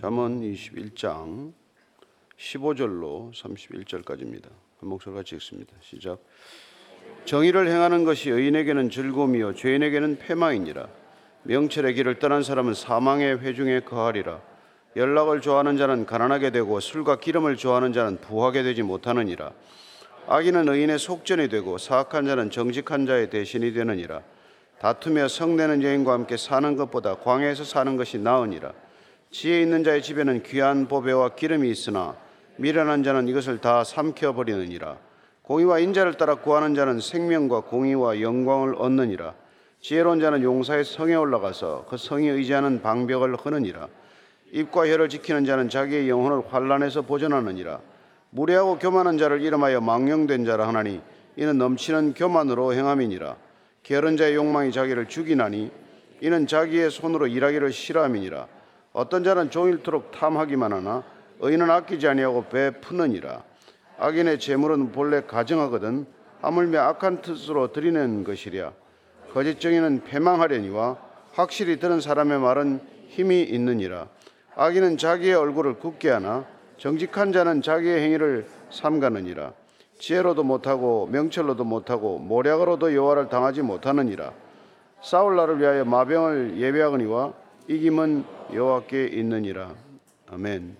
잠언 21장 15절로 31절까지입니다. 한 목소리 같이 읽습니다. 시작. 정의를 행하는 것이 의인에게는 즐거움이요 죄인에게는 패망이니라. 명철의 길을 떠난 사람은 사망의 회중에 거하리라. 연락을 좋아하는 자는 가난하게 되고 술과 기름을 좋아하는 자는 부하게 되지 못하느니라. 악인은 의인의 속전이 되고 사악한 자는 정직한 자의 대신이 되느니라. 다투며 성내는 여인과 함께 사는 것보다 광야에서 사는 것이 나으니라. 지혜 있는 자의 집에는 귀한 보배와 기름이 있으나 미련한 자는 이것을 다 삼켜 버리느니라. 공의와 인자를 따라 구하는 자는 생명과 공의와 영광을 얻느니라. 지혜로운 자는 용사의 성에 올라가서 그 성에 의지하는 방벽을 허느니라. 입과 혀를 지키는 자는 자기의 영혼을 환란에서 보존하느니라. 무례하고 교만한 자를 이름하여 망령된 자라 하나니 이는 넘치는 교만으로 행함이니라. 게으른 자의 욕망이 자기를 죽이나니 이는 자기의 손으로 일하기를 싫어함이니라. 어떤 자는 종일토록 탐하기만 하나 의인은 아끼지 아니하고 베푸느니라. 악인의 재물은 본래 가정하거든 하물며 악한 뜻으로 드리는 것이랴. 거짓 정의는 패망하려니와 확실히 들은 사람의 말은 힘이 있느니라. 악인은 자기의 얼굴을 굳게 하나 정직한 자는 자기의 행위를 삼가느니라. 지혜로도 못하고 명철로도 못하고 모략으로도 여호와를 당하지 못하느니라. 싸울 날을 위하여 마병을 예배하거니와 이김은 여호와께 있느니라. 아멘.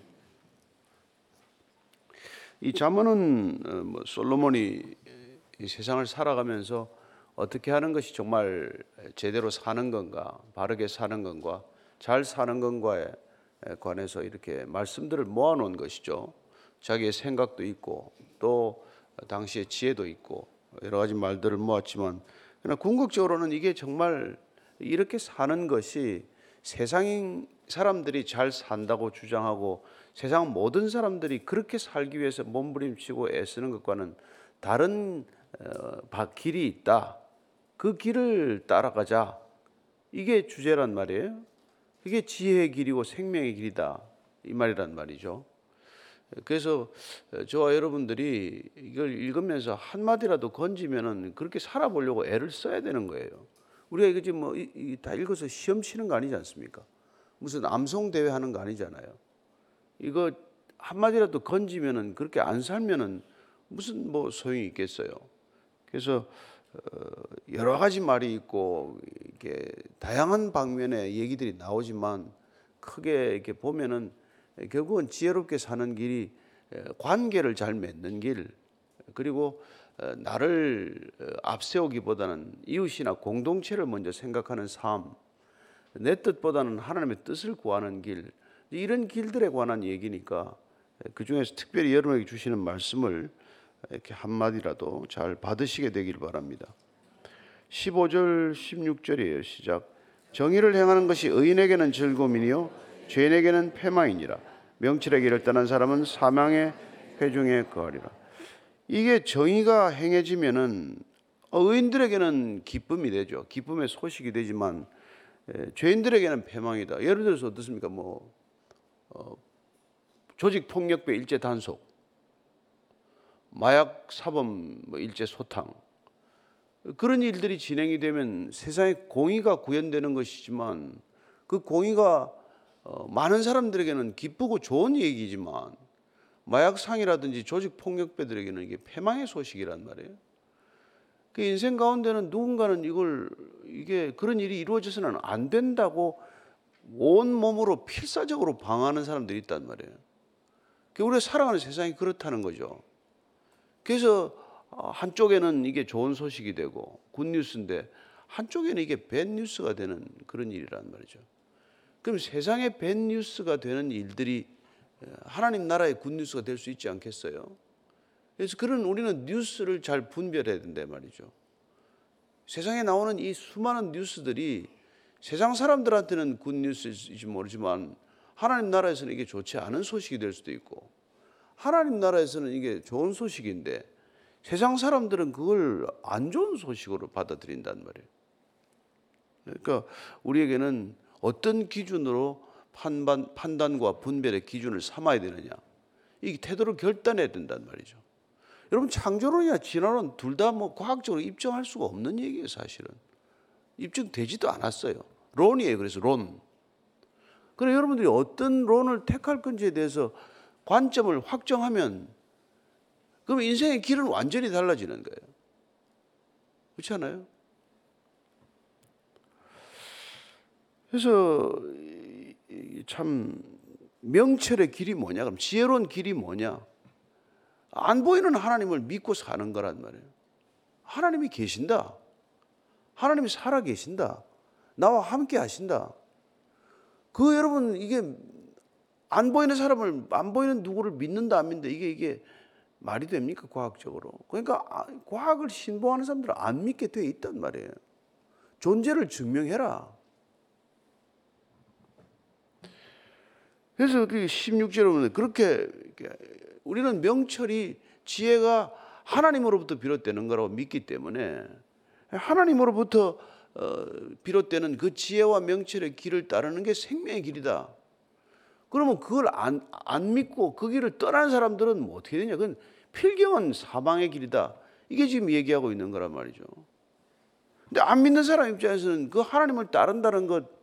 이 잠언은 어, 뭐 솔로몬이 이 세상을 살아가면서 어떻게 하는 것이 정말 제대로 사는 건가, 바르게 사는 건가, 잘 사는 건가에 관해서 이렇게 말씀들을 모아놓은 것이죠. 자기의 생각도 있고 또 당시의 지혜도 있고 여러 가지 말들을 모았지만 그러나 궁극적으로는 이게 정말 이렇게 사는 것이 세상 사람들이 잘 산다고 주장하고 세상 모든 사람들이 그렇게 살기 위해서 몸부림치고 애쓰는 것과는 다른 어, 길이 있다. 그 길을 따라가자. 이게 주제란 말이에요. 이게 지혜의 길이고 생명의 길이다. 이 말이란 말이죠. 그래서 저와 여러분들이 이걸 읽으면서 한마디라도 건지면은 그렇게 살아보려고 애를 써야 되는 거예요. 우리가 이거 지금 뭐 다 읽어서 시험 치는 거 아니지 않습니까? 무슨 암송 대회 하는 거 아니잖아요. 이거 한마디라도 건지면은 그렇게 안 살면은 무슨 뭐 소용이 있겠어요. 그래서 어, 여러 가지 말이 있고 이게 다양한 방면의 얘기들이 나오지만 크게 이렇게 보면은 결국은 지혜롭게 사는 길이 관계를 잘 맺는 길 그리고 어, 나를 어, 앞세우기보다는 이웃이나 공동체를 먼저 생각하는 삶, 내 뜻보다는 하나님의 뜻을 구하는 길 이런 길들에 관한 얘기니까 그 중에서 특별히 여러분에게 주시는 말씀을 이렇게 한마디라도 잘 받으시게 되길 바랍니다. 15절 16절이에요. 시작. 정의를 행하는 것이 의인에게는 즐거움이요 죄인에게는 패망이니라. 명철의 길을 떠난 사람은 사망의 회중에 거하리라. 이게 정의가 행해지면은 의인들에게는 기쁨이 되죠. 기쁨의 소식이 되지만 죄인들에게는 패망이다. 예를 들어서 어떻습니까? 뭐 어, 조직 폭력배 일제 단속, 마약 사범 뭐 일제 소탕 그런 일들이 진행이 되면 세상에 공의가 구현되는 것이지만 그 공의가 어, 많은 사람들에게는 기쁘고 좋은 얘기지만 마약상이라든지 조직 폭력배들에게는 이게 패망의 소식이란 말이에요. 그 인생 가운데는 누군가는 이걸 이게 그런 일이 이루어져서는 안 된다고 온 몸으로 필사적으로 방하는 사람들이 있단 말이에요. 그 우리가 살아가는 세상이 그렇다는 거죠. 그래서 어, 한쪽에는 이게 좋은 소식이 되고 굿뉴스인데 한쪽에는 이게 밴뉴스가 되는 그런 일이란 말이죠. 그럼 세상에 밴뉴스가 되는 일들이 어, 하나님 나라의 굿뉴스가 될 수 있지 않겠어요? 그래서 그런 우리는 뉴스를 잘 분별해야 된다 말이죠. 세상에 나오는 이 수많은 뉴스들이 세상 사람들한테는 굿뉴스일지 모르지만 하나님 나라에서는 이게 좋지 않은 소식이 될 수도 있고 하나님 나라에서는 이게 좋은 소식인데 세상 사람들은 그걸 안 좋은 소식으로 받아들인단 말이에요. 그러니까 우리에게는 어떤 기준으로 판단, 판단과 분별의 기준을 삼아야 되느냐. 이 태도를 결단해야 된단 말이죠. 여러분 창조론이나 진화론 둘 다 뭐 과학적으로 입증할 수가 없는 얘기예요, 사실은. 입증되지도 않았어요. 론이에요. 그래서 론. 그래 여러분들이 어떤 론을 택할 건지에 대해서 관점을 확정하면 그럼 인생의 길은 완전히 달라지는 거예요. 그렇지 않아요? 그래서 참 명철의 길이 뭐냐? 그럼 지혜로운 길이 뭐냐? 안 보이는 하나님을 믿고 사는 거란 말이에요. 하나님이 계신다. 하나님이 살아 계신다. 나와 함께 하신다. 그 여러분 이게 안 보이는 사람을 안 보이는 누구를 믿는다 안 믿는다 이게 이게 말이 됩니까 과학적으로? 그러니까 아, 과학을 신봉하는 사람들은 안 믿게 돼 있단 말이에요. 존재를 증명해라. 그래서 그 16절에 보면 그렇게 우리는 명철이 지혜가 하나님으로부터 비롯되는 거라고 믿기 때문에 하나님으로부터 어, 비롯되는 그 지혜와 명철의 길을 따르는 게 생명의 길이다. 그러면 그걸 안, 안 믿고 그 길을 떠난 사람들은 뭐 어떻게 되냐? 그건 필경은 사망의 길이다. 이게 지금 얘기하고 있는 거란 말이죠. 근데 안 믿는 사람 입장에서는 그 하나님을 따른다는 것,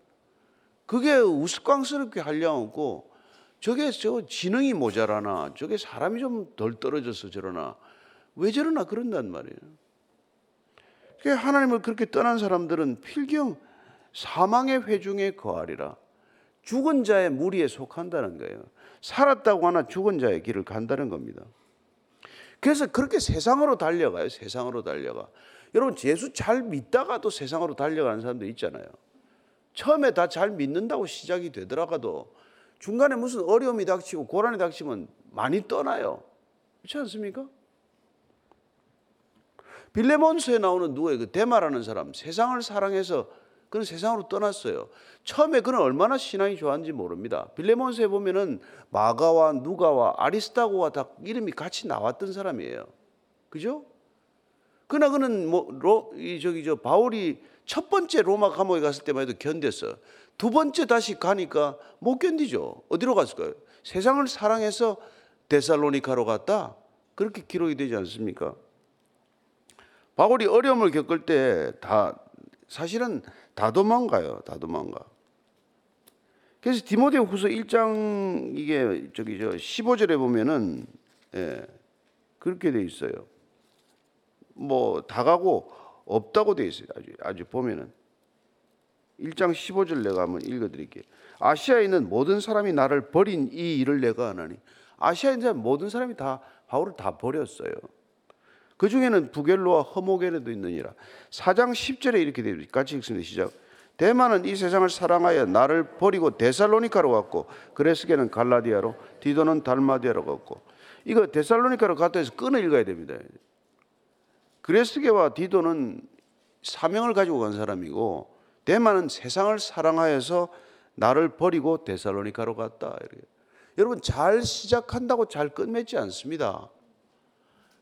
그게 우스꽝스럽게 하려고 저게 저 지능이 모자라나, 저게 사람이 좀 덜 떨어져서 저러나, 왜 저러나 그런단 말이에요. 그 하나님을 그렇게 떠난 사람들은 필경 사망의 회중에 거하리라. 죽은 자의 무리에 속한다는 거예요. 살았다고 하나 죽은 자의 길을 간다는 겁니다. 그래서 그렇게 세상으로 달려가요. 세상으로 달려가. 여러분 예수 잘 믿다가도 세상으로 달려가는 사람도 있잖아요. 처음에 다 잘 믿는다고 시작이 되더라도 중간에 무슨 어려움이 닥치고 고난이 닥치면 많이 떠나요. 그렇지 않습니까? 빌레몬스에 나오는 누구예요? 그 데마라는 사람 세상을 사랑해서 그는 세상으로 떠났어요. 처음에 그는 얼마나 신앙이 좋았는지 모릅니다. 빌레몬스에 보면은 마가와 누가와 아리스타고와 다 이름이 같이 나왔던 사람이에요. 그죠? 그러나 그는 뭐, 로, 이, 저기, 저, 바울이 첫 번째 로마 감옥에 갔을 때만 해도 견뎠어. 두 번째 다시 가니까 못 견디죠. 어디로 갔을까요? 세상을 사랑해서 데살로니카로 갔다? 그렇게 기록이 되지 않습니까? 바울이 어려움을 겪을 때 다 사실은 다 도망가요. 다 도망가. 그래서 디모데 후서 1장 이게 저기 저 15절에 보면은 예, 그렇게 돼 있어요. 뭐 다 가고 없다고 돼 있어요. 아주 아주 보면은 1장 15절 내가 한번 읽어 드릴게요. 아시아에 있는 모든 사람이 나를 버린 이 일을 내가 하나니 아시아에 있는 모든 사람이 다 바울을 다 버렸어요. 그 중에는 부겔로와 허모겔에도 있느니라. 4장 10절에 이렇게 되어 있습니다. 같이 읽습니다. 시작. 대만은 이 세상을 사랑하여 나를 버리고 데살로니카로 갔고 그레스게는 갈라디아로 디도는 달마디아로 갔고 이거 데살로니카로 갔다 해서 끊어 읽어야 됩니다. 그레스게와 디도는 사명을 가지고 간 사람이고 대만은 세상을 사랑하여서 나를 버리고 데살로니카로 갔다. 이렇게. 여러분 잘 시작한다고 잘 끝맺지 않습니다.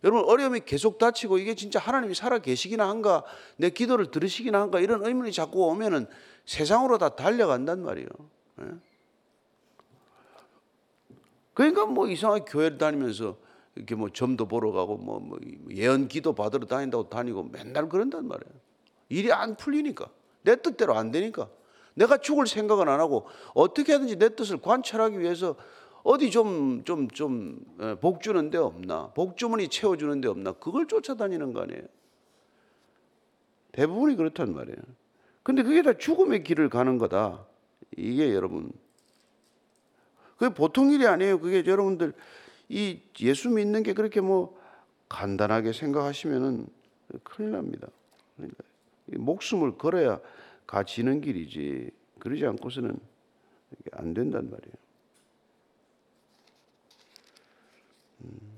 여러분 어려움이 계속 닥치고 이게 진짜 하나님이 살아 계시기나 한가 내 기도를 들으시기나 한가 이런 의문이 자꾸 오면은 세상으로 다 달려간단 말이에요. 예? 그러니까 뭐 이상하게 교회를 다니면서 이렇게 뭐 점도 보러 가고 뭐, 뭐 예언 기도 받으러 다닌다고 다니고 맨날 그런단 말이에요. 일이 안 풀리니까 내 뜻대로 안 되니까 내가 죽을 생각은 안 하고 어떻게 하든지 내 뜻을 관찰하기 위해서 어디 좀 좀 좀 복 주는 데 없나 복 주머니 채워 주는 데 없나 그걸 쫓아다니는 거 아니에요. 대부분이 그렇단 말이에요. 근데 그게 다 죽음의 길을 가는 거다. 이게 여러분 그게 보통 일이 아니에요. 그게 여러분들 이 예수 믿는 게 그렇게 뭐 간단하게 생각하시면은 큰일 납니다. 그러니까 이 목숨을 걸어야 가지는 길이지. 그러지 않고서는 안 된단 말이에요. 음.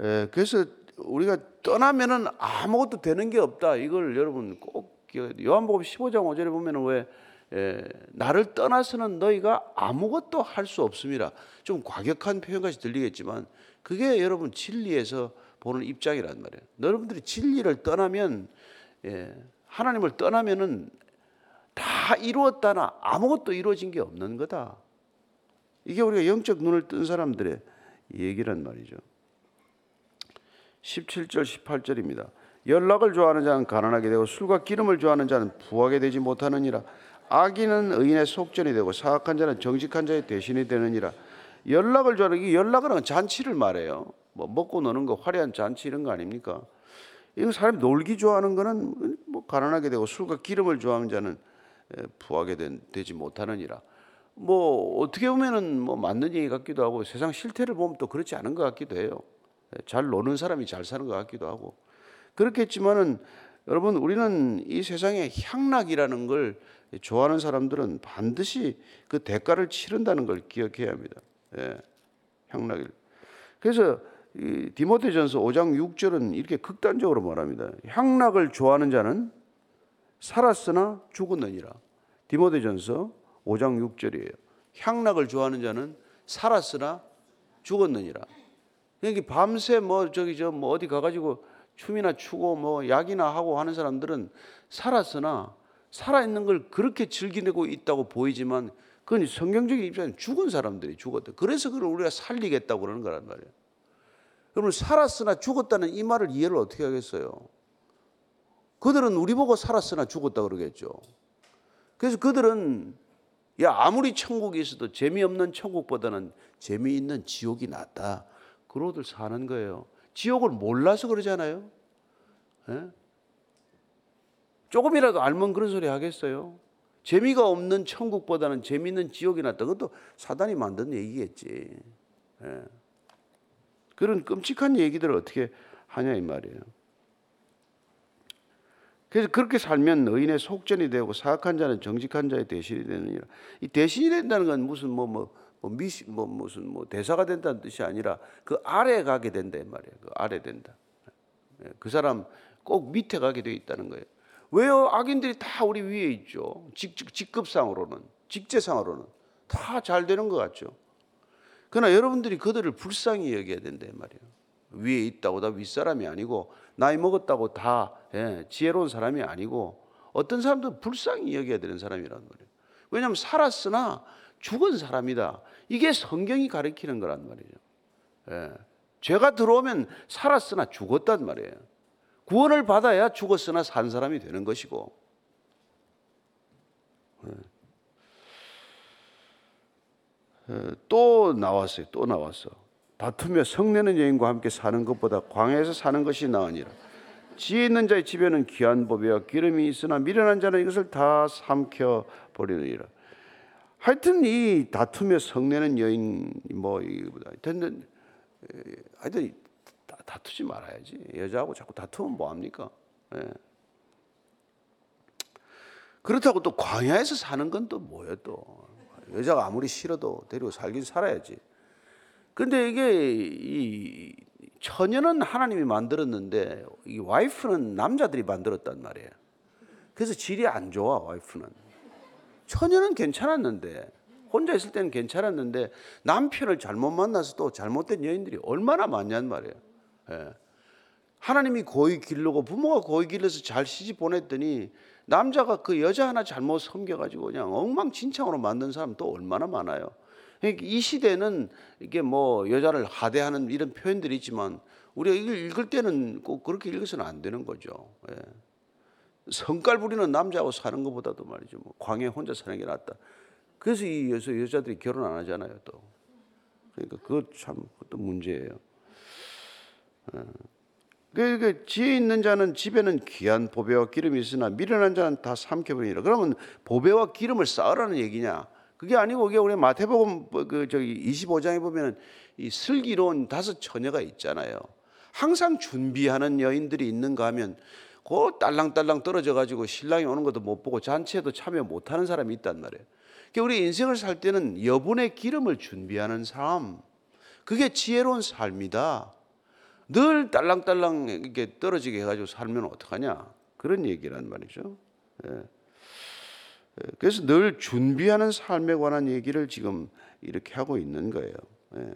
에, 그래서 우리가 떠나면은 아무것도 되는 게 없다. 이걸 여러분 꼭 기억해야 돼요. 요한복음 15장 5절에 보면은 왜 에, 나를 떠나서는 너희가 아무것도 할 수 없습니다. 좀 과격한 표현까지 들리겠지만 그게 여러분 진리에서 보는 입장이란 말이에요. 여러분들이 진리를 떠나면 예, 하나님을 떠나면은 다 이루었다나 아무것도 이루어진 게 없는 거다. 이게 우리가 영적 눈을 뜬 사람들의 얘기란 말이죠. 17절 18절입니다. 연락을 좋아하는 자는 가난하게 되고 술과 기름을 좋아하는 자는 부하게 되지 못하느니라. 악인은 의인의 속전이 되고 사악한 자는 정직한 자의 대신이 되느니라. 연락을 좋아하는 이 연락은 잔치를 말해요. 뭐 먹고 노는 거 화려한 잔치 이런 거 아닙니까? 이거 사람이 놀기 좋아하는 거는 뭐 가난하게 되고 술과 기름을 좋아하는 자는 에, 부하게 된, 되지 못하느니라. 뭐 어떻게 보면은 뭐 맞는 얘기 같기도 하고 세상 실태를 보면 또 그렇지 않은 것 같기도 해요. 예, 잘 노는 사람이 잘 사는 것 같기도 하고 그렇겠지만은 여러분 우리는 이 세상에 향락이라는 걸 좋아하는 사람들은 반드시 그 대가를 치른다는 걸 기억해야 합니다. 예, 향락일. 그래서 이 디모데전서 5장 6절은 이렇게 극단적으로 말합니다. 향락을 좋아하는 자는 살았으나 죽었느니라. 디모데전서 5장 6절이에요. 향락을 좋아하는 자는 살았으나 죽었느니라. 여기 밤새 뭐 저기 저 뭐 어디 가가지고 춤이나 추고 뭐 약이나 하고 하는 사람들은 살았으나 살아 있는 걸 그렇게 즐기고 있다고 보이지만 그건 성경적인 입장에 죽은 사람들이 죽었다. 그래서 그걸 우리가 살리겠다고 그러는 거란 말이에요. 여러분 살았으나 죽었다는 이 말을 이해를 어떻게 하겠어요? 그들은 우리 보고 살았으나 죽었다 그러겠죠. 그래서 그들은 야 아무리 천국이 있어도 재미없는 천국보다는 재미있는 지옥이 낫다. 그러들 사는 거예요. 지옥을 몰라서 그러잖아요. 예? 조금이라도 알면 그런 소리 하겠어요. 재미가 없는 천국보다는 재미있는 지옥이 낫다. 그것도 사단이 만든 얘기겠지. 예. 그런 끔찍한 얘기들을 어떻게 하냐 이 말이에요. 그래서 그렇게 살면 의인의 속전이 되고 사악한 자는 정직한 자의 대신이 되느니라. 이 대신이 된다는 건 무슨 뭐뭐 뭐 미시 뭐 무슨 뭐 대사가 된다는 뜻이 아니라 그 아래 가게 된다 이 말이에요. 그 아래 된다. 예, 그 사람 꼭 밑에 가게 돼 있다는 거예요. 왜요? 악인들이 다 우리 위에 있죠. 직, 직, 직급상으로는 직제상으로는 다 잘 되는 것 같죠. 그러나 여러분들이 그들을 불쌍히 여겨야 된다 이 말이에요. 위에 있다고 다 윗사람이 아니고 나이 먹었다고 다 예, 지혜로운 사람이 아니고 어떤 사람도 불쌍히 여겨야 되는 사람이란 말이에요. 왜냐하면 살았으나 죽은 사람이다. 이게 성경이 가리키는 거란 말이죠. 예, 죄가 들어오면 살았으나 죽었단 말이에요. 구원을 받아야 죽었으나 산 사람이 되는 것이고. 예. 예, 또 나왔어요. 또 나왔어. 다투며 성내는 여인과 함께 사는 것보다 광야에서 사는 것이 나으니라. 지혜 있는 자의 집에는 귀한 법이와 기름이 있으나 미련한 자는 이것을 다 삼켜 버리느니라. 하여튼 이 다투며 성내는 여인 뭐 이보다 하여튼 에, 하여튼 다- 다투지 말아야지. 여자하고 자꾸 다투면 뭐 합니까? 예. 그렇다고 또 광야에서 사는 건 또 뭐예요 또 여자가 아무리 싫어도 데리고 살긴 살아야지. 근데 이게 이 처녀는 하나님이 만들었는데 이 와이프는 남자들이 만들었단 말이에요. 그래서 질이 안 좋아 와이프는. 처녀는 괜찮았는데 혼자 있을 때는 괜찮았는데 남편을 잘못 만나서 또 잘못된 여인들이 얼마나 많냔 말이에요. 예. 하나님이 고이 기르고 부모가 고이 길러서 잘 시집 보냈더니 남자가 그 여자 하나 잘못 섬겨가지고 그냥 엉망진창으로 만든 사람 또 얼마나 많아요. 그러니까 이 시대는 이게 뭐 여자를 하대하는 이런 표현들이 있지만 우리가 이걸 읽을 때는 꼭 그렇게 읽어서는 안 되는 거죠. 예. 성깔 부리는 남자하고 사는 것보다도 말이죠. 뭐 광야에 혼자 사는 게 낫다. 그래서 이 여자 여자들이 결혼 안 하잖아요. 또 그러니까 그것 참 그것도 문제예요. 그 지혜 있는 자는 집에는 귀한 보배와 기름이 있으나 미련한 자는 다 삼켜버리니라. 그러면 보배와 기름을 쌓으라는 얘기냐? 그게 아니고 이게 우리 마태복음 그 저기 25장에 보면은 이 슬기로운 다섯 처녀가 있잖아요. 항상 준비하는 여인들이 있는가 하면 그 딸랑딸랑 떨어져 가지고 신랑이 오는 것도 못 보고 잔치에도 참여 못 하는 사람이 있단 말이에요. 그러니까 우리 인생을 살 때는 여분의 기름을 준비하는 삶. 그게 지혜로운 삶이다. 늘 딸랑딸랑 이렇게 떨어지게 해 가지고 살면 어떡하냐 그런 얘기란 말이죠. 예. 예, 그래서 늘 준비하는 삶에 관한 얘기를 지금 이렇게 하고 있는 거예요. 예.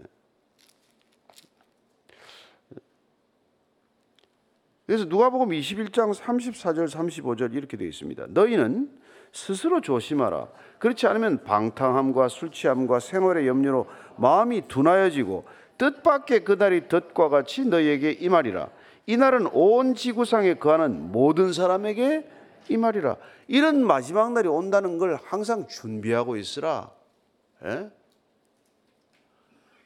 그래서 누가복음 21장 34절 35절 이렇게 되어 있습니다. 너희는 스스로 조심하라. 그렇지 않으면 방탕함과 술 취함과 생활의 염려로 마음이 둔하여지고 뜻밖의 그날이 덫과 같이 너희에게 임하리라. 이 날은 온 지구상에 거하는 모든 사람에게 임하리라. 이런 마지막 날이 온다는 걸 항상 준비하고 있으라. 예?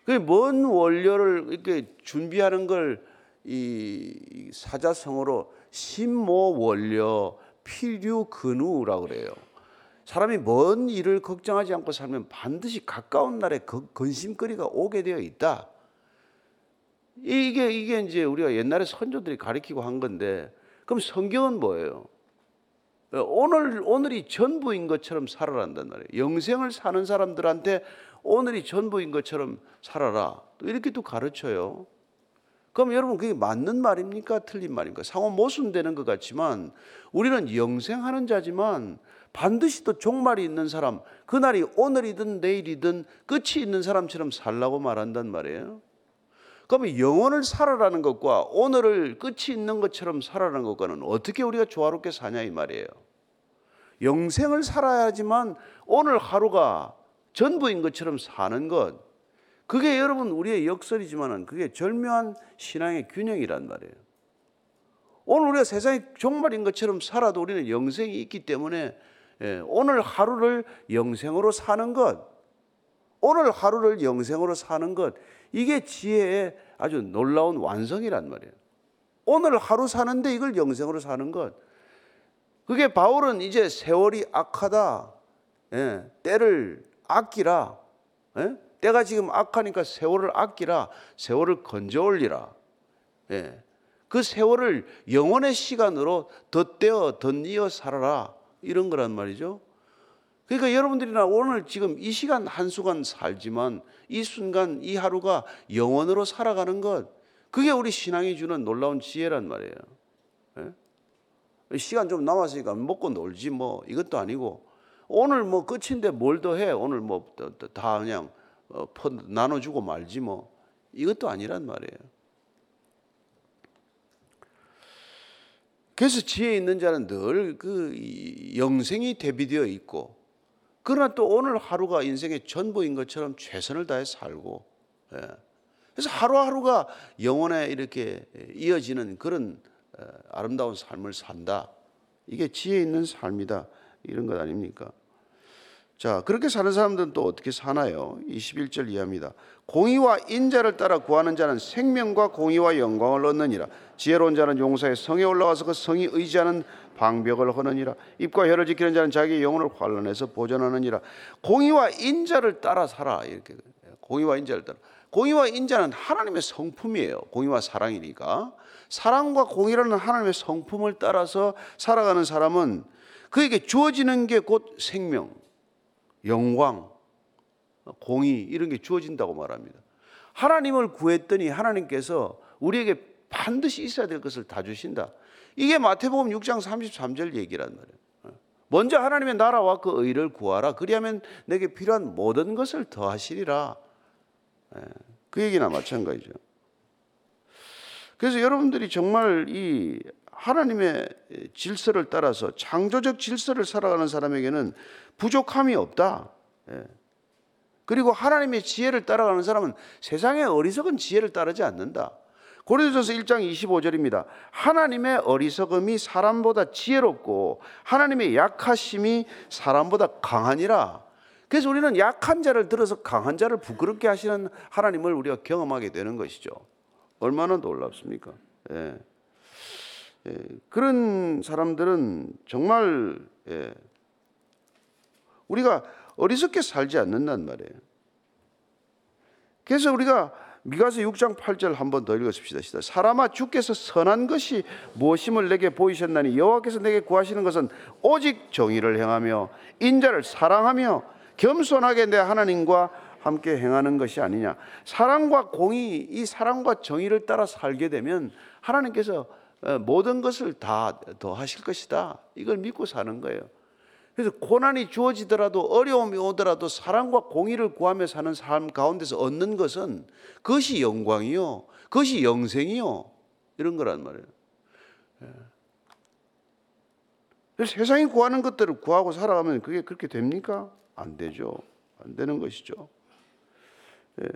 그먼 원료를 이렇게 준비하는 걸 이 사자성어로 신모 원료 필유 근우라고 그래요. 사람이 먼 일을 걱정하지 않고 살면 반드시 가까운 날에 그 근심거리가 오게 되어 있다. 이게 이게 이제 우리가 옛날에 선조들이 가리키고 한 건데 그럼 성경은 뭐예요? 오늘 오늘이 전부인 것처럼 살아란단 말이에요. 영생을 사는 사람들한테 오늘이 전부인 것처럼 살아라. 또 이렇게 또 가르쳐요. 그럼 여러분 그게 맞는 말입니까? 틀린 말입니까? 상호 모순되는 것 같지만 우리는 영생하는 자지만 반드시 또 종말이 있는 사람, 그날이 오늘이든 내일이든 끝이 있는 사람처럼 살라고 말한단 말이에요. 그러면 영혼을 살아라는 것과 오늘을 끝이 있는 것처럼 살아라는 것과는 어떻게 우리가 조화롭게 사냐 이 말이에요. 영생을 살아야지만 오늘 하루가 전부인 것처럼 사는 것, 그게 여러분 우리의 역설이지만은 그게 절묘한 신앙의 균형이란 말이에요. 오늘 우리가 세상이 종말인 것처럼 살아도 우리는 영생이 있기 때문에 예, 오늘 하루를 영생으로 사는 것, 오늘 하루를 영생으로 사는 것, 이게 지혜의 아주 놀라운 완성이란 말이에요. 오늘 하루 사는데 이걸 영생으로 사는 것. 그게 바울은 이제 세월이 악하다. 예, 때를 아끼라. 예? 때가 지금 악하니까 세월을 아끼라. 세월을 건져 올리라. 예. 그 세월을 영원의 시간으로 덧대어 덧이어 살아라. 이런 거란 말이죠. 그러니까 여러분들이나 오늘 지금 이 시간 한 시간 살지만 이 순간 이 하루가 영원으로 살아가는 것 그게 우리 신앙이 주는 놀라운 지혜란 말이에요. 예? 시간 좀 남았으니까 먹고 놀지 뭐 이것도 아니고 오늘 뭐 끝인데 뭘 더 해? 오늘 뭐 다 그냥 어, 나눠주고 말지 뭐 이것도 아니란 말이에요. 그래서 지혜 있는 자는 늘 그 영생이 대비되어 있고 그러나 또 오늘 하루가 인생의 전부인 것처럼 최선을 다해 살고 예. 그래서 하루하루가 영원에 이렇게 이어지는 그런 어, 아름다운 삶을 산다. 이게 지혜 있는 삶이다. 이런 것 아닙니까? 자, 그렇게 사는 사람들은 또 어떻게 사나요? 21절 이하입니다. 공의와 인자를 따라 구하는 자는 생명과 공의와 영광을 얻느니라. 지혜로운 자는 용사의 성에 올라가서 그 성이 의지하는 방벽을 허느니라. 입과 혀를 지키는 자는 자기 영혼을 환란해서 보존하느니라. 공의와 인자를 따라 살아. 이렇게 공의와 인자를 따라. 공의와 인자는 하나님의 성품이에요. 공의와 사랑이니까. 사랑과 공의라는 하나님의 성품을 따라서 살아가는 사람은 그에게 주어지는 게 곧 생명, 영광, 공의 이런 게 주어진다고 말합니다. 하나님을 구했더니 하나님께서 우리에게 반드시 있어야 될 것을 다 주신다. 이게 마태복음 6장 33절 얘기란 말이에요. 먼저 하나님의 나라와 그 의를 구하라. 그리하면 내게 필요한 모든 것을 더하시리라. 예, 그 얘기나 마찬가지죠. 그래서 여러분들이 정말 이 하나님의 질서를 따라서 창조적 질서를 살아가는 사람에게는 부족함이 없다. 예. 그리고 하나님의 지혜를 따라가는 사람은 세상의 어리석은 지혜를 따르지 않는다. 고린도전서 1장 25절입니다. 하나님의 어리석음이 사람보다 지혜롭고 하나님의 약하심이 사람보다 강하니라. 그래서 우리는 약한 자를 들어서 강한 자를 부끄럽게 하시는 하나님을 우리가 경험하게 되는 것이죠. 얼마나 놀랍습니까? 예. 예. 그런 사람들은 정말 예. 우리가 어리석게 살지 않는단 말이에요. 그래서 우리가 미가서 6장 8절 한번 더 읽으십시다. 사람아 주께서 선한 것이 무엇임을 내게 보이셨나니 여호와께서 내게 구하시는 것은 오직 정의를 행하며 인자를 사랑하며 겸손하게 내 하나님과 함께 행하는 것이 아니냐. 사랑과 공의, 이 사랑과 정의를 따라 살게 되면 하나님께서 어, 모든 것을 다 더하실 것이다. 이걸 믿고 사는 거예요. 그래서 고난이 주어지더라도 어려움이 오더라도 사랑과 공의를 구하며 사는 삶 가운데서 얻는 것은 그것이 영광이요. 그것이 영생이요. 이런 거란 말이에요. 예. 세상이 구하는 것들을 구하고 살아가면 그게 그렇게 됩니까? 안 되죠. 안 되는 것이죠. 예.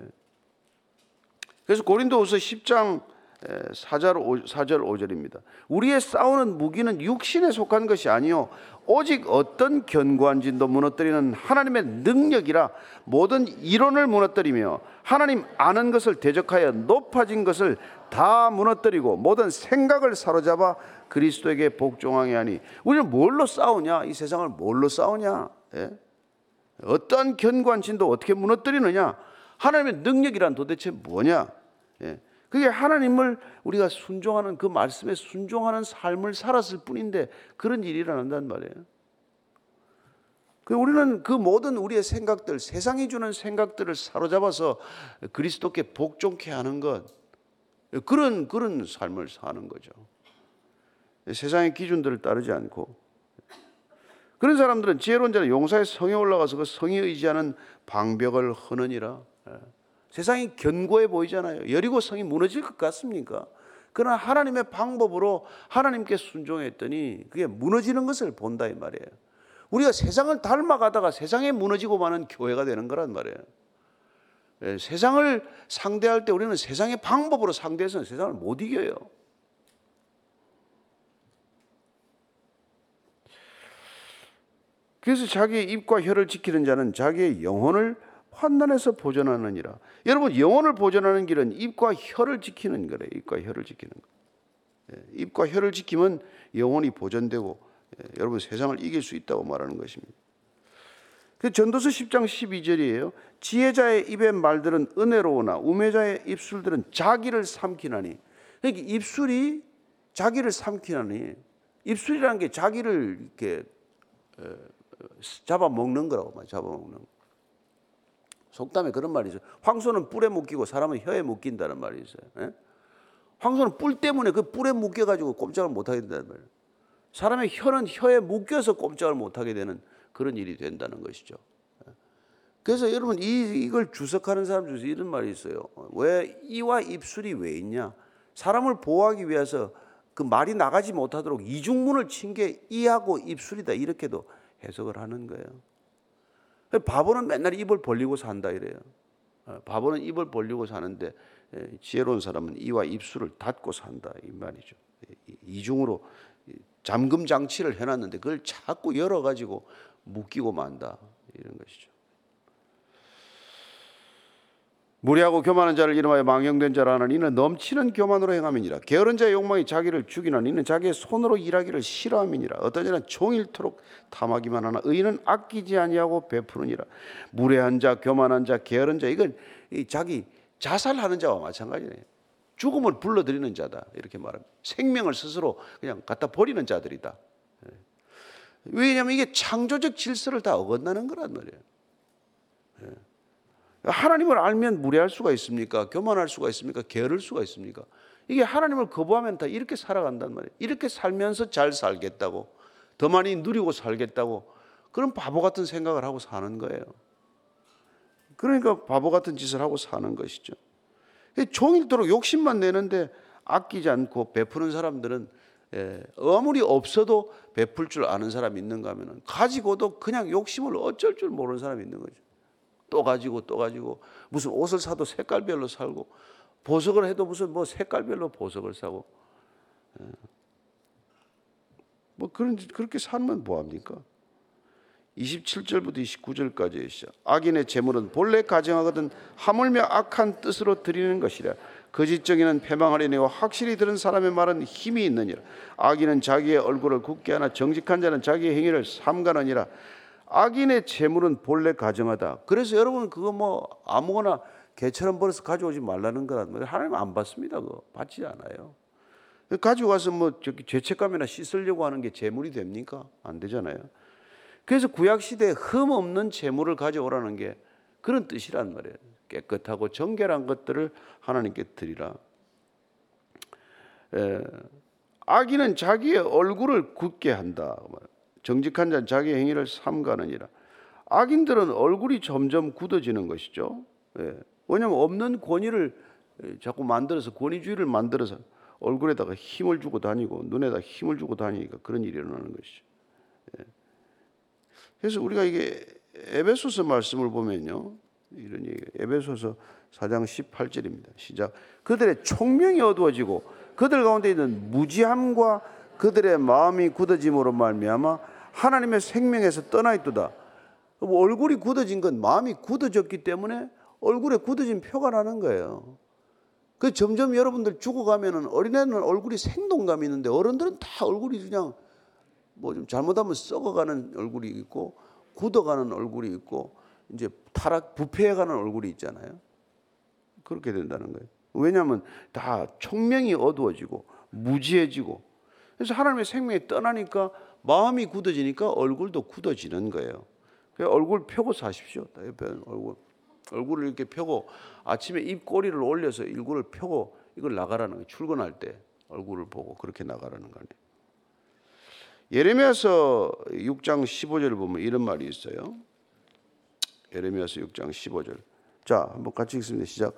그래서 고린도후서 10장 4절 4절 5절입니다. 우리의 싸우는 무기는 육신에 속한 것이 아니요 오직 어떤 견고한 진도 무너뜨리는 하나님의 능력이라 모든 이론을 무너뜨리며 하나님 아는 것을 대적하여 높아진 것을 다 무너뜨리고 모든 생각을 사로잡아 그리스도에게 복종하게 하니 우리는 뭘로 싸우냐? 이 세상을 뭘로 싸우냐? 예? 어떤 견고한 진도 어떻게 무너뜨리느냐? 하나님의 능력이란 도대체 뭐냐? 예? 그게 하나님을 우리가 순종하는 그 말씀에 순종하는 삶을 살았을 뿐인데 그런 일이 일어난단 말이에요. 그 우리는 그 모든 우리의 생각들, 세상이 주는 생각들을 사로잡아서 그리스도께 복종케 하는 것, 그런 그런 삶을 사는 거죠. 세상의 기준들을 따르지 않고 그런 사람들은 지혜로운 자는 용사의 성에 올라가서 그 성에 의지하는 방벽을 허느니라. 예. 세상이 견고해 보이잖아요. 여리고 성이 무너질 것 같습니까? 그러나 하나님의 방법으로 하나님께 순종했더니 그게 무너지는 것을 본다 이 말이에요. 우리가 세상을 닮아가다가 세상에 무너지고 마는 교회가 되는 거란 말이에요. 예, 세상을 상대할 때 우리는 세상의 방법으로 상대해서는 세상을 못 이겨요. 그래서 자기의 입과 혀를 지키는 자는 자기의 영혼을 환난에서 보존하느니라. 여러분 영혼을 보존하는 길은 입과 혀를 지키는 거래. 입과 혀를 지키는 거. 예, 입과 혀를 지키면 영혼이 보존되고 예, 여러분 세상을 이길 수 있다고 말하는 것입니다. 그 전도서 10장 12절이에요. 지혜자의 입의 말들은 은혜로우나 우매자의 입술들은 자기를 삼키나니. 그러니까 입술이 자기를 삼키나니 입술이라는 게 자기를 이렇게 잡아먹는 거라고 말 잡아먹는 거. 속담에 그런 말이 있어요. 황소는 뿔에 묶이고 사람은 혀에 묶인다는 말이 있어요. 예? 황소는 뿔 때문에 그 뿔에 묶여가지고 꼼짝을 못하게 된다는 말이에요. 사람의 혀는 혀에 묶여서 꼼짝을 못하게 되는 그런 일이 된다는 것이죠. 예? 그래서 여러분 이, 이걸 주석하는 사람 중에서 이런 말이 있어요. 왜 이와 입술이 왜 있냐? 사람을 보호하기 위해서 그 말이 나가지 못하도록 이중문을 친 게 이하고 입술이다 이렇게도 해석을 하는 거예요. 바보는 맨날 입을 벌리고 산다 이래요. 어, 바보는 입을 벌리고 사는데 지혜로운 사람은 이와 입술을 닫고 산다 이 말이죠. 이중으로 잠금 장치를 해놨는데 그걸 자꾸 열어 가지고 묶이고 만다 이런 것이죠. 무리하고 교만한 자를 이름하여 망령된 자라 하는 이는 넘치는 교만으로 행함이니라. 게으른 자의 욕망이 자기를 죽이는 이는 자기의 손으로 일하기를 싫어함이니라. 어떤 자는 종일토록 탐하기만 하나 의인은 아끼지 아니하고 베푸느니라. 무례한 자 교만한 자 게으른 자 이건 자기 자살하는 자와 마찬가지네. 죽음을 불러들이는 자다. 이렇게 말합니다. 생명을 스스로 그냥 갖다 버리는 자들이다. 예. 왜냐하면 이게 창조적 질서를 다 어긋나는 거란 말이에요. 예. 하나님을 알면 무례할 수가 있습니까? 교만할 수가 있습니까? 게으를 수가 있습니까? 이게 하나님을 거부하면 다 이렇게 살아간단 말이에요. 이렇게 살면서 잘 살겠다고, 더 많이 누리고 살겠다고, 그런 바보 같은 생각을 하고 사는 거예요. 그러니까 바보 같은 짓을 하고 사는 것이죠. 종일토록 욕심만 내는데 아끼지 않고 베푸는 사람들은 예, 아무리 없어도 베풀 줄 아는 사람이 있는가 하면 가지고도 그냥 욕심을 어쩔 줄 모르는 사람이 있는 거죠. 또 가지고 또 가지고 무슨 옷을 사도 색깔별로 살고 보석을 해도 무슨 뭐 색깔별로 보석을 사고 예. 뭐 그런 그렇게 살면 뭐 합니까? 27절부터 29절까지 시작. 악인의 재물은 본래 가정하거든 하물며 악한 뜻으로 드리는 것이라. 거짓적이는 패망하려니와 확실히 들은 사람의 말은 힘이 있느니라. 악인은 자기의 얼굴을 굳게 하나 정직한 자는 자기의 행위를 삼가느니라. 악인의 재물은 본래 가정하다. 그래서 여러분 그거 뭐 아무거나 개처럼 벌어서 가져오지 말라는 거란 말이에요. 하나님 안 받습니다. 그거 받지 않아요. 가지고 가서 뭐 저기 죄책감이나 씻으려고 하는 게 재물이 됩니까? 안 되잖아요. 그래서 구약 시대에 흠 없는 재물을 가져오라는 게 그런 뜻이란 말이에요. 깨끗하고 정결한 것들을 하나님께 드리라. 에, 악인은 자기의 얼굴을 굳게 한다. 정직한 자는 자기 행위를 삼가느니라. 악인들은 얼굴이 점점 굳어지는 것이죠. 예. 왜냐하면 없는 권위를 자꾸 만들어서 권위주의를 만들어서 얼굴에다가 힘을 주고 다니고 눈에다 힘을 주고 다니니까 그런 일이 일어나는 것이죠. 예. 그래서 우리가 이게 에베소서 말씀을 보면요, 이런 얘기. 에베소서 4장 18절입니다. 시작. 그들의 총명이 어두워지고 그들 가운데 있는 무지함과 그들의 마음이 굳어짐으로 말미암아 하나님의 생명에서 떠나 있도다. 뭐 얼굴이 굳어진 건 마음이 굳어졌기 때문에 얼굴에 굳어진 표가 나는 거예요. 그 점점 여러분들 죽어가면은 어린애는 얼굴이 생동감이 있는데 어른들은 다 얼굴이 그냥 뭐 좀 잘못하면 썩어가는 얼굴이 있고 굳어가는 얼굴이 있고 이제 타락 부패해가는 얼굴이 있잖아요. 그렇게 된다는 거예요. 왜냐하면 다 총명이 어두워지고 무지해지고 그래서 하나님의 생명이 떠나니까 마음이 굳어지니까 얼굴도 굳어지는 거예요. 얼굴 펴고 사십시오. 옆에 얼굴 얼굴을 이렇게 펴고 아침에 입꼬리를 올려서 얼굴을 펴고 이걸 나가라는 거예요. 출근할 때 얼굴을 보고 그렇게 나가라는 거예요. 예레미야서 6장 15절을 보면 이런 말이 있어요. 예레미야서 6장 15절. 자, 한번 같이 읽습니다. 시작.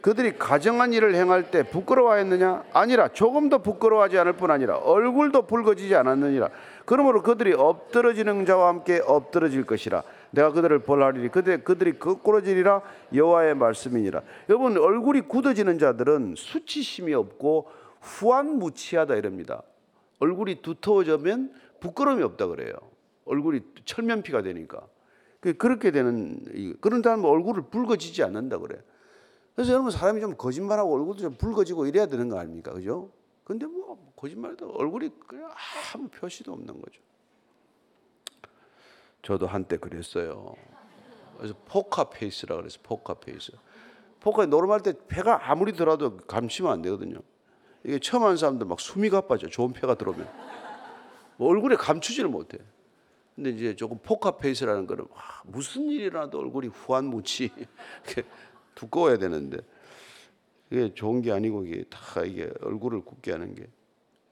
그들이 가정한 일을 행할 때 부끄러워했느냐? 아니라 조금도 부끄러워하지 않을 뿐 아니라 얼굴도 붉어지지 않았느니라. 그러므로 그들이 엎드러지는 자와 함께 엎드러질 것이라. 내가 그들을 벌하리니 그들 그들이 거꾸러지리라 여호와의 말씀이니라. 여러분 얼굴이 굳어지는 자들은 수치심이 없고 후안무치하다 이럽니다. 얼굴이 두터워지면 부끄러움이 없다 그래요. 얼굴이 철면피가 되니까. 그렇게 되는 그런 사람은 얼굴을 붉어지지 않는다 그래. 그래서 여러분 사람이 좀 거짓말하고 얼굴도 좀 붉어지고 이래야 되는 거 아닙니까, 그죠? 근데 뭐 거짓말도 얼굴이 아무 표시도 없는 거죠. 저도 한때 그랬어요. 그래서 포카 페이스라 그래서 포카 페이스. 포카 노름할 때 패가 아무리 들어도 감추면 안 되거든요. 이게 처음 하는 사람들 막 숨이 가빠져. 좋은 패가 들어오면 뭐 얼굴에 감추지를 못해. 근데 이제 조금 포카 페이스라는 거는 와, 무슨 일이 일어나도 얼굴이 후안무치 두꺼워야 되는데 이게 좋은 게 아니고 이게 다 이게 얼굴을 굳게 하는 게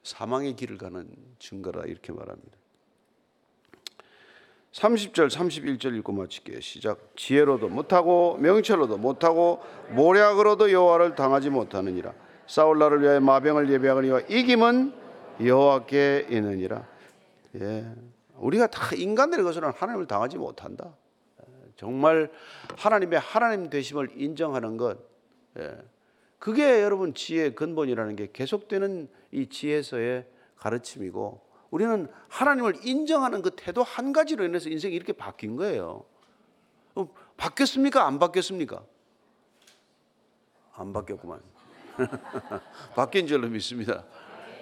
사망의 길을 가는 증거라 이렇게 말합니다. 30절 31절 읽고 마칠게요. 시작. 지혜로도 못하고 명철로도 못하고 모략으로도 여호와를 당하지 못하느니라. 싸울 날을 위하여 마병을 예배하거니와 이김은 여호와께 있느니라. 예. 우리가 다 인간들의 것으로는 하나님을 당하지 못한다. 정말 하나님의 하나님 되심을 인정하는 것, 예. 그게 여러분 지혜의 근본이라는 게 계속되는 이 지혜서의 가르침이고 우리는 하나님을 인정하는 그 태도 한 가지로 인해서 인생이 이렇게 바뀐 거예요. 어, 바뀌었습니까? 안 바뀌었습니까? 안 바뀌었구만. 바뀐 줄로 믿습니다.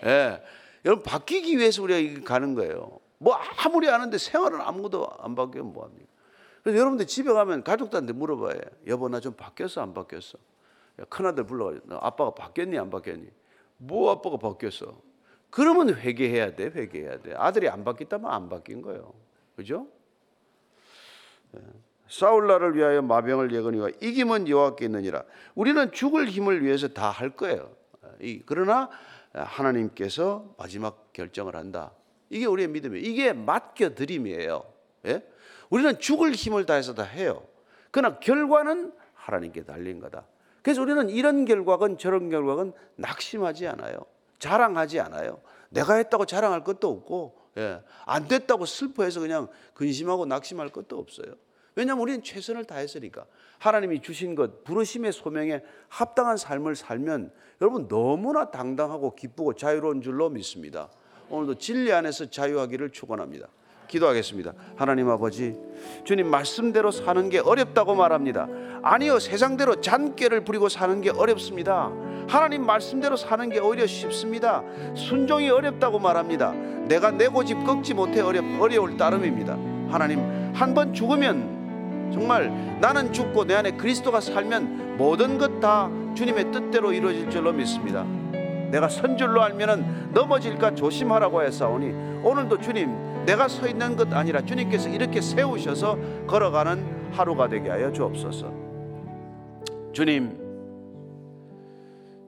예. 여러분 바뀌기 위해서 우리가 가는 거예요. 뭐 아무리 아는데 생활은 아무것도 안 바뀌면 뭐 합니까? 그래서 여러분들 집에 가면 가족들한테 물어봐요. 여보 나 좀 바뀌었어 안 바뀌었어? 큰아들 불러가지고 아빠가 바뀌었니 안 바뀌었니? 뭐 아빠가 바뀌었어? 그러면 회개해야 돼 회개해야 돼. 아들이 안 바뀌었다면 안 바뀐 거예요. 그죠? 싸울 날을 위하여 마병을 예거니와 이김은 여호와께 있느니라. 우리는 죽을 힘을 위해서 다 할 거예요. 그러나 하나님께서 마지막 결정을 한다. 이게 우리의 믿음이에요. 이게 맡겨 드림이에요. 예? 우리는 죽을 힘을 다해서 다 해요. 그러나 결과는 하나님께 달린 거다. 그래서 우리는 이런 결과건 저런 결과건 낙심하지 않아요. 자랑하지 않아요. 내가 했다고 자랑할 것도 없고, 예. 안 됐다고 슬퍼해서 그냥 근심하고 낙심할 것도 없어요. 왜냐하면 우리는 최선을 다했으니까. 하나님이 주신 것, 부르심의 소명에 합당한 삶을 살면 여러분 너무나 당당하고 기쁘고 자유로운 줄로 믿습니다. 오늘도 진리 안에서 자유하기를 축원합니다. 기도하겠습니다. 하나님 아버지, 주님 말씀대로 사는 게 어렵다고 말합니다. 아니요, 세상대로 잔꾀를 부리고 사는 게 어렵습니다. 하나님 말씀대로 사는 게 오히려 쉽습니다. 순종이 어렵다고 말합니다. 내가 내 고집 꺾지 못해 어렵, 어려울 따름입니다. 하나님, 한 번 죽으면 정말 나는 죽고 내 안에 그리스도가 살면 모든 것 다 주님의 뜻대로 이루어질 줄로 믿습니다. 내가 선 줄로 알면은 넘어질까 조심하라고 했사오니 오늘도 주님 내가 서 있는 것 아니라 주님께서 이렇게 세우셔서 걸어가는 하루가 되게 하여 주옵소서. 주님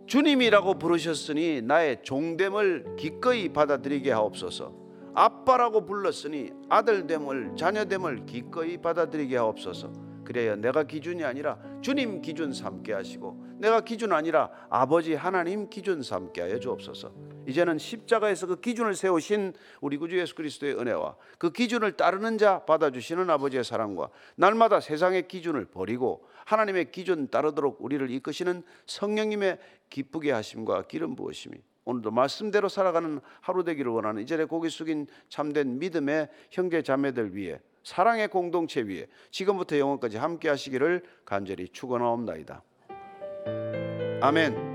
주님이라고 부르셨으니 나의 종됨을 기꺼이 받아들이게 하옵소서. 아빠라고 불렀으니 아들됨을 자녀됨을 기꺼이 받아들이게 하옵소서. 그래야 내가 기준이 아니라 주님 기준 삼게 하시고 내가 기준 아니라 아버지 하나님 기준 삼게 하여 주옵소서. 이제는 십자가에서 그 기준을 세우신 우리 구주 예수 그리스도의 은혜와 그 기준을 따르는 자 받아주시는 아버지의 사랑과 날마다 세상의 기준을 버리고 하나님의 기준 따르도록 우리를 이끄시는 성령님의 기쁘게 하심과 기름 부으심이 오늘도 말씀대로 살아가는 하루 되기를 원하는 이전에 고개 숙인 참된 믿음의 형제 자매들 위해 사랑의 공동체 위에 지금부터 영원까지 함께 하시기를 간절히 축원하옵나이다. 아멘.